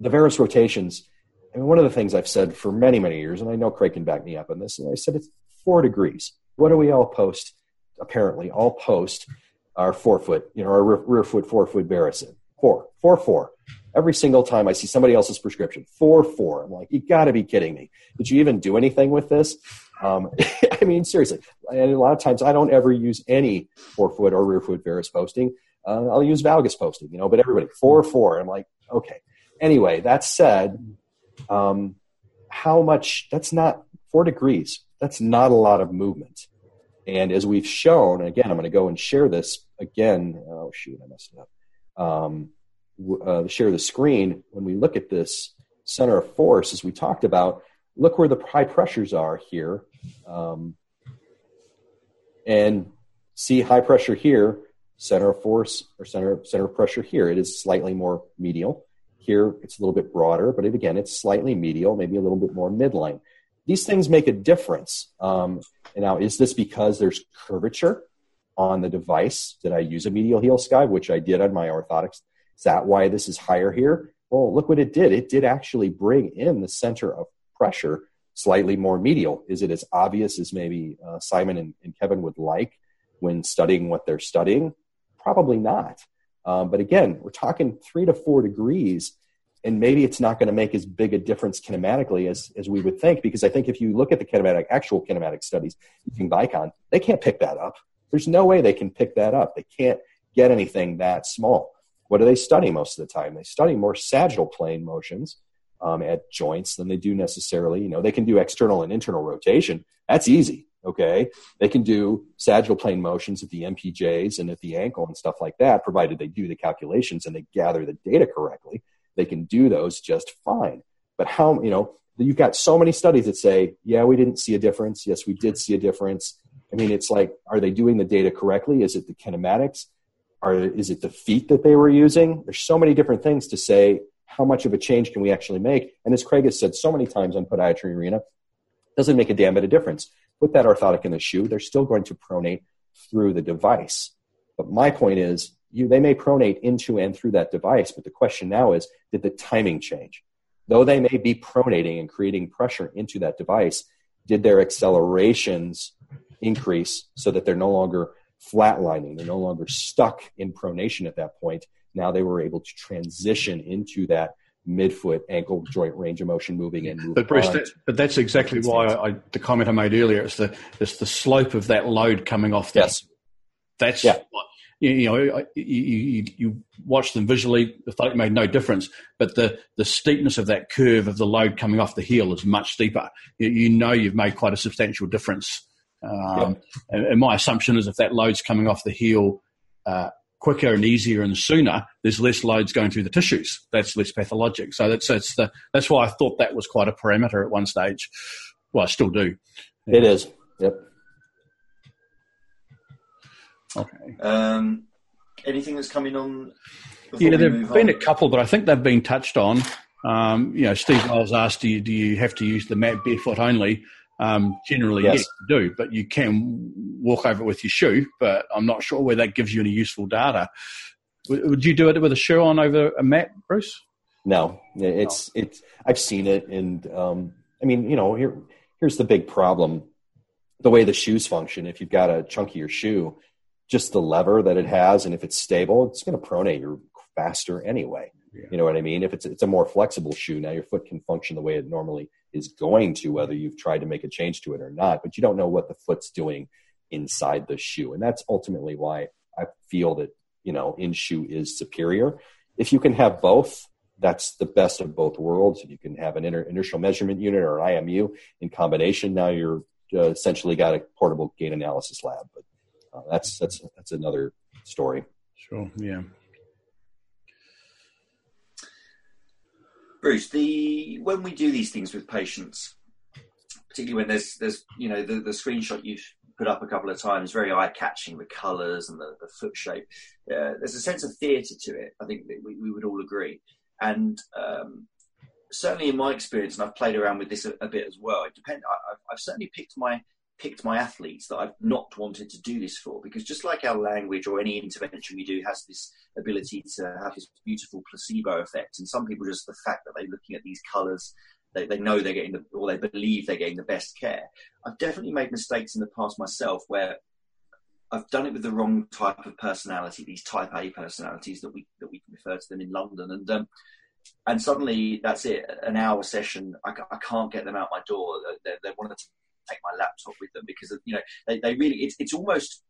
the Varus rotations. I mean, one of the things I've said for many many years, and I know Craig can back me up on this, and I said it's four degrees. What do we all post? Apparently, all post our forefoot, you know, our rear, foot, forefoot Varus. Four, four, four every single time I see somebody else's prescription, four four. I'm like, you got to be kidding me. Did you even do anything with this? Um, I mean, seriously. And a lot of times I don't ever use any forefoot or rear foot varus posting. Uh, I'll use valgus posting, you know, but everybody four four. I'm like, okay. Anyway, that said, um, how much? That's not four degrees. That's not a lot of movement. And as we've shown, again, I'm going to go and share this again. Oh shoot, I messed it up. Um, uh, share the screen, when we look at this center of force, as we talked about, look where the high pressures are here. Um, and see high pressure here, center of force or center, center of pressure here. It is slightly more medial. Here, it's a little bit broader, but it, again, it's slightly medial, maybe a little bit more midline. These things make a difference. Um, now, is this because there's curvature on the device? Did I use a medial heel skive, which I did on my orthotics is that why this is higher here? Well, look what it did. It did actually bring in the center of pressure slightly more medial. Is it as obvious as maybe uh, Simon and, and, Kevin would like when studying what they're studying? Probably not. Um, but again, we're talking three to four degrees, and maybe it's not going to make as big a difference kinematically as, as we would think, because I think if you look at the kinematic, actual kinematic studies using Vicon, they can't pick that up. There's no way they can pick that up. They can't get anything that small. What do they study most of the time? They study more sagittal plane motions um, at joints than they do necessarily. You know, they can do external and internal rotation. That's easy. Okay, they can do sagittal plane motions at the MPJs and at the ankle and stuff like that, provided they do the calculations and they gather the data correctly. They can do those just fine. But how you know you've got so many studies that say, yeah, we didn't see a difference. Yes, we did see a difference. I mean, it's like, are they doing the data correctly? Is it the kinematics? Are, is it the feet that they were using? There's so many different things to say how much of a change can we actually make? And as Craig has said so many times on Podiatry Arena, doesn't make a damn bit of difference. Put that orthotic in the shoe, they're still going to pronate through the device. But my point is, you, they may pronate into and through that device, but the question now is, did the timing change? Though they may be pronating and creating pressure into that device, did their accelerations increase so that they're no longer flatlining. They're no longer stuck in pronation at that point. Now they were able to transition into that midfoot ankle joint range of motion moving and moving. But Bruce, that, but that's exactly why I, the comment I made earlier. It's the it's the slope of that load coming off. That. Yes, that's yeah. what you know. You, you, you watch them visually. The thought made no difference, but the the steepness of that curve of the load coming off the heel is much steeper. You, you know you've made quite a substantial difference. Um, and, and, my assumption is if that load's coming off the heel. Uh, quicker and easier and sooner, there's less loads going through the tissues. That's less pathologic. So that's that's the that's why I thought that was quite a parameter at one stage. Well, I still do. It is. Yep. Okay. Um, anything that's coming on? Yeah, there've been on? a couple, but I think they've been touched on. Um, you know, Steve Miles asked, do you, do you have to use the mat barefoot only? Um, generally, yes. yes. you do, but you can walk over it with your shoe. But I'm not sure where that gives you any useful data. Would you do it with a shoe on over a mat, Bruce? No, it's no. it's. I've seen it, and um, I mean, you know, here here's the big problem: the way the shoes function. If you've got a chunkier shoe, just the lever that it has, and if it's stable, it's going to pronate you faster anyway. Yeah. You know what I mean? If it's it's a more flexible shoe, now your foot can function the way it normally is going to, whether you've tried to make a change to it or not. But you don't know what the foot's doing inside the shoe, and that's ultimately why I feel that you know in shoe is superior. If you can have both, that's the best of both worlds. If you can have an inter- inertial measurement unit or an IMU in combination, now you're uh, essentially got a portable gait analysis lab. But uh, that's that's that's another story. Sure. Yeah. Bruce, the when we do these things with patients, particularly when there's there's you know the, the screenshot you've put up a couple of times, very eye catching, the colours and the, the, foot shape. Uh, there's a sense of theatre to it. I think we, we would all agree, and um, certainly in my experience, and I've played around with this a, a bit as well. It depend. I, I've certainly picked my picked my athletes that I've not wanted to do this for because just like our language or any intervention we do has this ability to have this beautiful placebo effect and some people just the fact that they're looking at these colors they, they know they're getting the, or they believe they're getting the best care. I've definitely made mistakes in the past myself where I've done it with the wrong type of personality these type A personalities that we that we refer to them in London and um, and suddenly that's it. An hour session I, I can't get them out my door. They, they want to take my laptop with them because you know they, they really it's, it's almost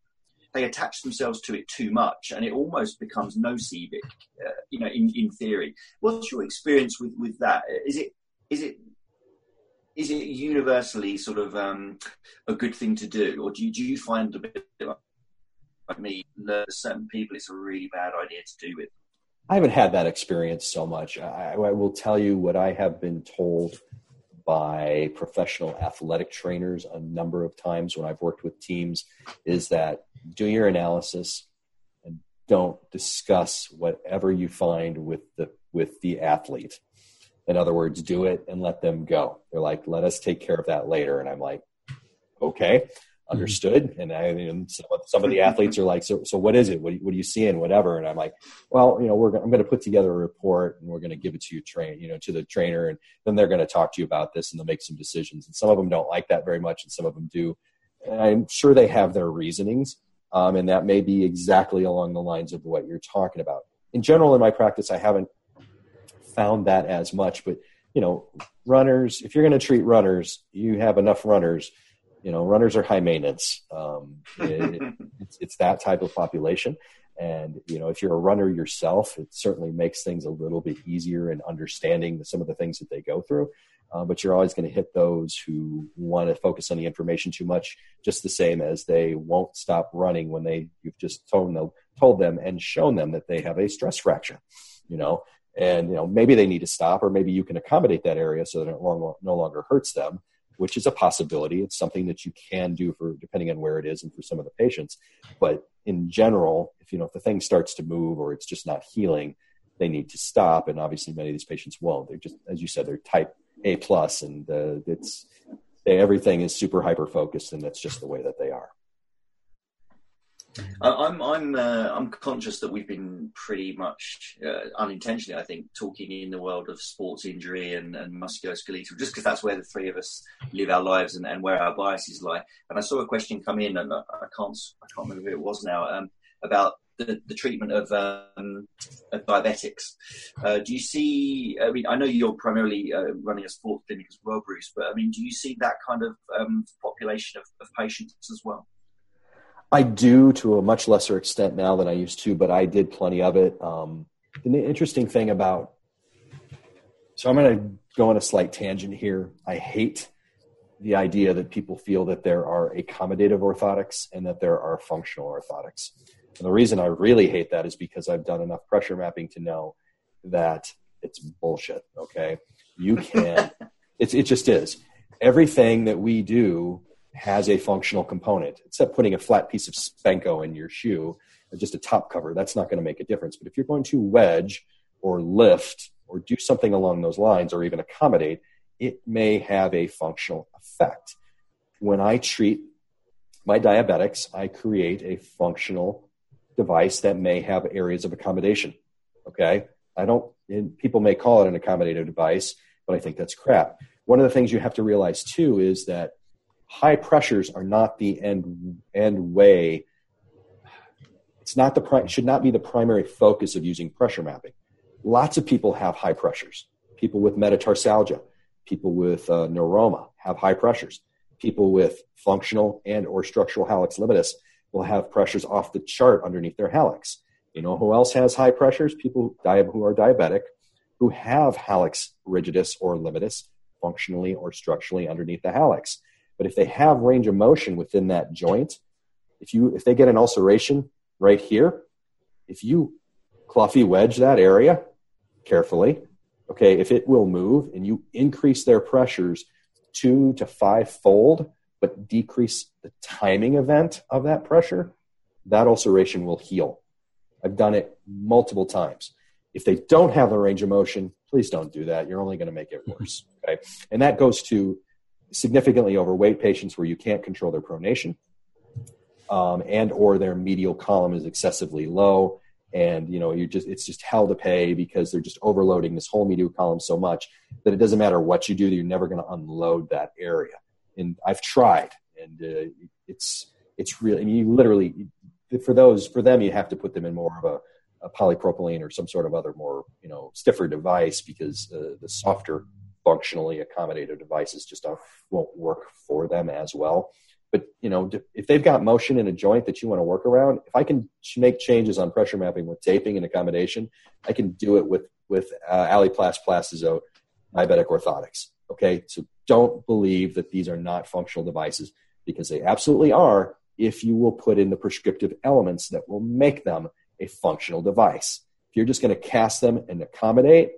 they attach themselves to it too much and it almost becomes nocebic uh, you know in, in theory. What's your experience with with that? Is it is it is it universally sort of um, a good thing to do? Or do you, do you find a bit like me certain people it's a really bad idea to do with? I haven't had that experience so much. I, I, will tell you what I have been told by professional athletic trainers a number of times when I've worked with teams is that do your analysis and don't discuss whatever you find with the with the athlete. In other words, do it and let them go. They're like, let us take care of that later. And I'm like, okay. Mm-hmm. understood. And I, and some, of, some of the athletes are like, so, so what is it? What, what are you seeing? Whatever. And I'm like, well, you know, we're, I'm going to put together a report and we're going to give it to you train, you know, to the trainer. And then they're going to talk to you about this and they'll make some decisions. And some of them don't like that very much. And some of them do. And I'm sure they have their reasonings. Um, and that may be exactly along the lines of what you're talking about. In general, in my practice, I haven't found that as much, but you know, runners, if you're going to treat runners, you have enough runners you know, runners are high maintenance. Um, it, it's, it's that type of population. And, you know, if you're a runner yourself, it certainly makes things a little bit easier in understanding some of the things that they go through. Uh, but you're always going to hit those who want to focus on the information too much, just the same as they won't stop running when they you've just told them, told them and shown them that they have a stress fracture, you know, and you know maybe they need to stop, or maybe you can accommodate that area so that it no longer hurts them which is a possibility. It's something that you can do for depending on where it is and for some of the patients. But in general, if you know if the thing starts to move or it's just not healing, they need to stop. And obviously, many of these patients won't. They're just, as you said, they're type A plus, and uh, it's they, everything is super hyper focused, and that's just the way that they are. I'm I'm uh, I'm conscious that we've been pretty much uh, unintentionally, I think, talking in the world of sports injury and, and musculoskeletal, just because that's where the three of us live our lives and, and where our biases lie. And I saw a question come in, and I, can't I can't remember who it was now um, about the, the treatment of, um, of diabetics. Uh, do you see? I mean, I know you're primarily uh, running a sports clinic as well, Bruce, but I mean, do you see that kind of um, population of, of patients as well? I do to a much lesser extent now than I used to, but I did plenty of it. Um, the interesting thing about so I'm going to go on a slight tangent here. I hate the idea that people feel that there are accommodative orthotics and that there are functional orthotics. And the reason I really hate that is because I've done enough pressure mapping to know that it's bullshit. Okay. You can, it's, it just is. Everything that we do has a functional component, except putting a flat piece of Spenco in your shoe, just a top cover. That's not going to make a difference. But if you're going to wedge or lift or do something along those lines or even accommodate, it may have a functional effect. When I treat my diabetics, I create a functional device that may have areas of accommodation. Okay. I don't, people may call it an accommodative device, but I think that's crap. One of the things you have to realize too is that high pressures are not the end end way. It's not the pri- should not be the primary focus of using pressure mapping. Lots of people have high pressures. People with metatarsalgia, people with uh, neuroma have high pressures. People with functional and or structural hallux limitus will have pressures off the chart underneath their hallux. You know who else has high pressures? People who are diabetic, who have hallux rigidus or limitus functionally or structurally underneath the hallux. But if they have range of motion within that joint, if you if they get an ulceration right here, if you cluffy wedge that area carefully, okay, if it will move and you increase their pressures two to five fold, but decrease the timing event of that pressure, that ulceration will heal. I've done it multiple times. If they don't have the range of motion, please don't do that. You're only going to make it worse. Okay. And that goes to significantly overweight patients where you can't control their pronation um, and or their medial column is excessively low. And you know you just it's just hell to pay because they're just overloading this whole medial column so much that it doesn't matter what you do you're never going to unload that area. And i've tried and uh, it's it's really I mean, you literally for those for them you have to put them in more of a, a polypropylene or some sort of other more you know stiffer device because uh, the softer functionally accommodated devices just won't work for them as well. But you know, if they've got motion in a joint that you want to work around, if I can make changes on pressure mapping with taping and accommodation, I can do it with with uh, Aliplast Plastizote diabetic orthotics. Okay, so don't believe that these are not functional devices because they absolutely are. If you will put in the prescriptive elements that will make them a functional device, if you're just going to cast them and accommodate,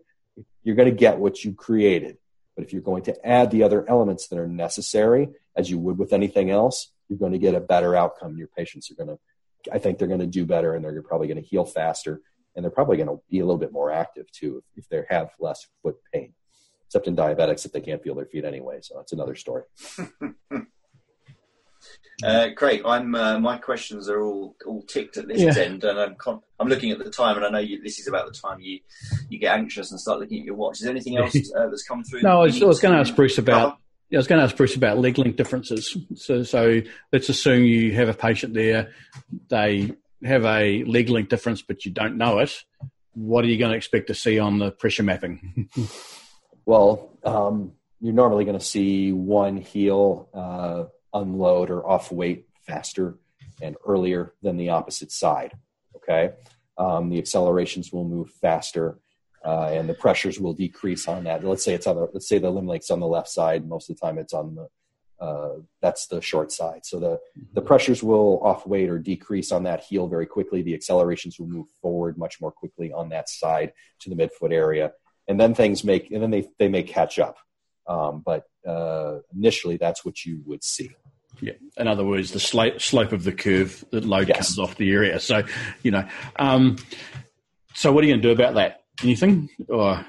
you're going to get what you created. But if you're going to add the other elements that are necessary, as you would with anything else, you're going to get a better outcome. Your patients are going to, I think they're going to do better and they're probably going to heal faster. And they're probably going to be a little bit more active too if, if they have less foot pain, except in diabetics if they can't feel their feet anyway. So that's another story. Uh, Craig, I'm uh, my questions are all all ticked at this yeah. end, and I'm con- I'm looking at the time, and I know you, this is about the time you you get anxious and start looking at your watch. Is there anything else uh, that's come through? no, I was, was going to ask Bruce about. Yeah, I was going to ask Bruce about leg length differences. So, so let's assume you have a patient there, they have a leg length difference, but you don't know it. What are you going to expect to see on the pressure mapping? well, um, you're normally going to see one heel uh, unload or off weight faster and earlier than the opposite side. Okay, um, the accelerations will move faster. Uh, and the pressures will decrease on that. Let's say it's on the let's say the limb length's on the left side. Most of the time, it's on the uh, that's the short side. So the the pressures will off weight or decrease on that heel very quickly. The accelerations will move forward much more quickly on that side to the midfoot area, and then things make and then they they may catch up. Um, but uh, initially, that's what you would see. Yeah. In other words, the slope, slope of the curve, that load yes. comes off the area. So, you know, um, so what are you going to do about that? Anything? Or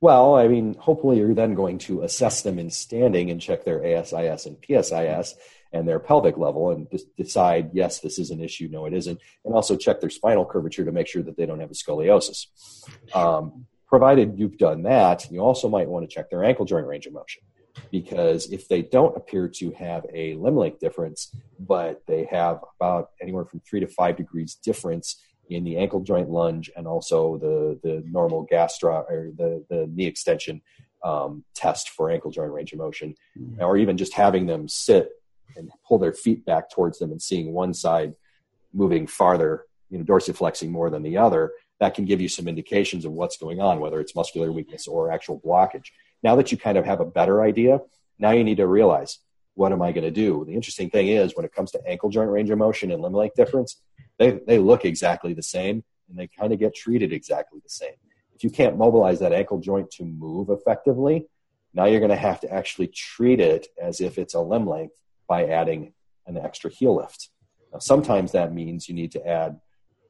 well, I mean, hopefully you're then going to assess them in standing and check their ASIS and PSIS, and their pelvic level and decide, yes, this is an issue, no, it isn't, and also check their spinal curvature to make sure that they don't have a scoliosis. Um, provided you've done that, you also might want to check their ankle joint range of motion because if they don't appear to have a limb length difference, but they have about anywhere from three to five degrees difference in the ankle joint lunge and also the, the normal gastro or the, the knee extension um, test for ankle joint range of motion, mm-hmm. or even just having them sit and pull their feet back towards them and seeing one side moving farther, you know, dorsiflexing more than the other, that can give you some indications of what's going on, whether it's muscular weakness or actual blockage. Now that you kind of have a better idea, now you need to realize what am I going to do? The interesting thing is when it comes to ankle joint range of motion and limb length difference, they, they look exactly the same and they kind of get treated exactly the same. If you can't mobilize that ankle joint to move effectively, now you're going to have to actually treat it as if it's a limb length by adding an extra heel lift. Now, sometimes that means you need to add,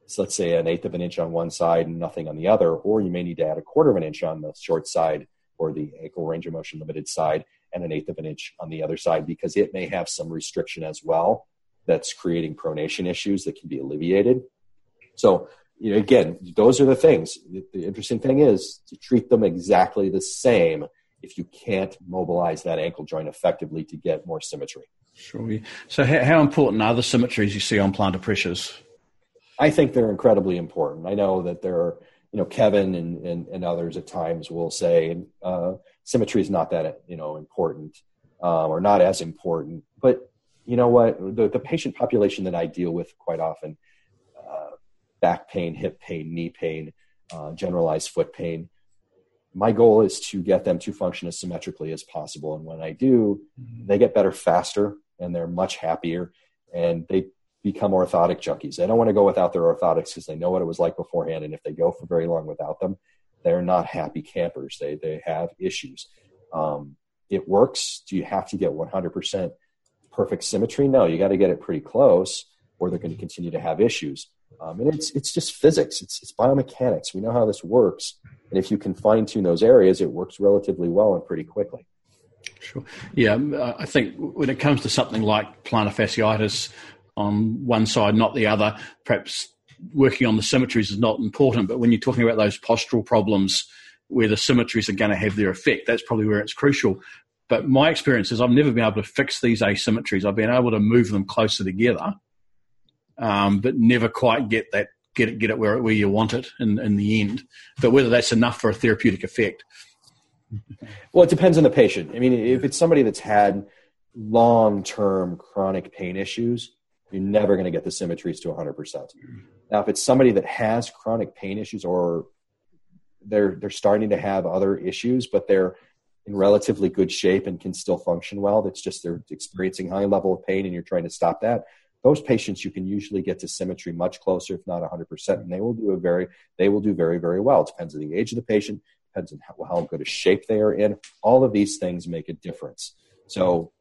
so let's say, an eighth of an inch on one side and nothing on the other, or you may need to add a quarter of an inch on the short side or the ankle range of motion limited side and an eighth of an inch on the other side because it may have some restriction as well that's creating pronation issues that can be alleviated. So, you know, again, those are the things. The interesting thing is to treat them exactly the same if you can't mobilize that ankle joint effectively to get more symmetry. Sure. So, how important are the symmetries you see on plantar pressures? I think they're incredibly important. I know that there are you know, Kevin and, and, and others at times will say uh, symmetry is not that you know important uh, or not as important. But you know what? The, the patient population that I deal with quite often, uh, back pain, hip pain, knee pain, uh, generalized foot pain. My goal is to get them to function as symmetrically as possible, and when I do, mm-hmm. they get better faster and they're much happier and they become orthotic junkies. They don't want to go without their orthotics because they know what it was like beforehand. And if they go for very long without them, they're not happy campers. They, they have issues. Um, it works. Do you have to get 100% perfect symmetry? No, you got to get it pretty close or they're going to continue to have issues. Um, and it's, it's just physics. It's, it's biomechanics. We know how this works. And if you can fine tune those areas, it works relatively well and pretty quickly. Sure. Yeah, I think when it comes to something like plantar fasciitis, on one side, not the other. Perhaps working on the symmetries is not important, but when you're talking about those postural problems where the symmetries are going to have their effect, that's probably where it's crucial. But my experience is I've never been able to fix these asymmetries. I've been able to move them closer together, um, but never quite get that get it get it where where you want it in, in the end. But whether that's enough for a therapeutic effect. Well, it depends on the patient. I mean, if it's somebody that's had long term chronic pain issues, you're never going to get the symmetries to 100%. Now, if it's somebody that has chronic pain issues or they're they're starting to have other issues, but they're in relatively good shape and can still function well, that's just they're experiencing high level of pain and you're trying to stop that. Those patients you can usually get to symmetry much closer, if not 100%, and they will do a very they will do very very well. It depends on the age of the patient, depends on how, how good a shape they are in. All of these things make a difference. So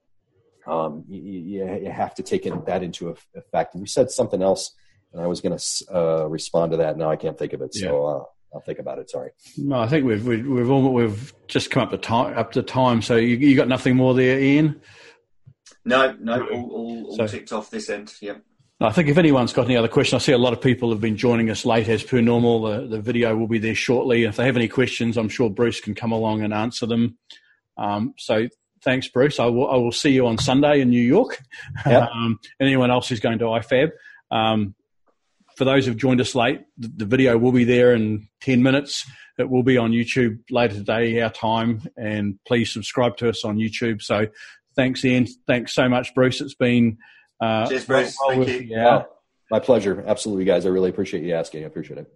um, you, you, have to take that into effect. And you said something else, and I was going to uh, respond to that. Now I can't think of it, so yeah. uh, I'll think about it. Sorry. No, I think we've we've we've, all, we've just come up to time. Up to time. So you, you got nothing more there, Ian? No, no, all, all, all so, ticked off this end. Yep. I think if anyone's got any other questions, I see a lot of people have been joining us late as per normal. The, the video will be there shortly. If they have any questions, I'm sure Bruce can come along and answer them. Um, so thanks, Bruce. I will, I will see you on Sunday in New York. Yep. Um, anyone else who's going to IFAB. Um, for those who've joined us late, the, the, video will be there in 10 minutes. It will be on YouTube later today, our time, and please subscribe to us on YouTube. So thanks, Ian. Thanks so much, Bruce. It's been. Uh, Cheers, Bruce. Well Thank you. Yeah. my pleasure. Absolutely, guys. I really appreciate you asking. I appreciate it.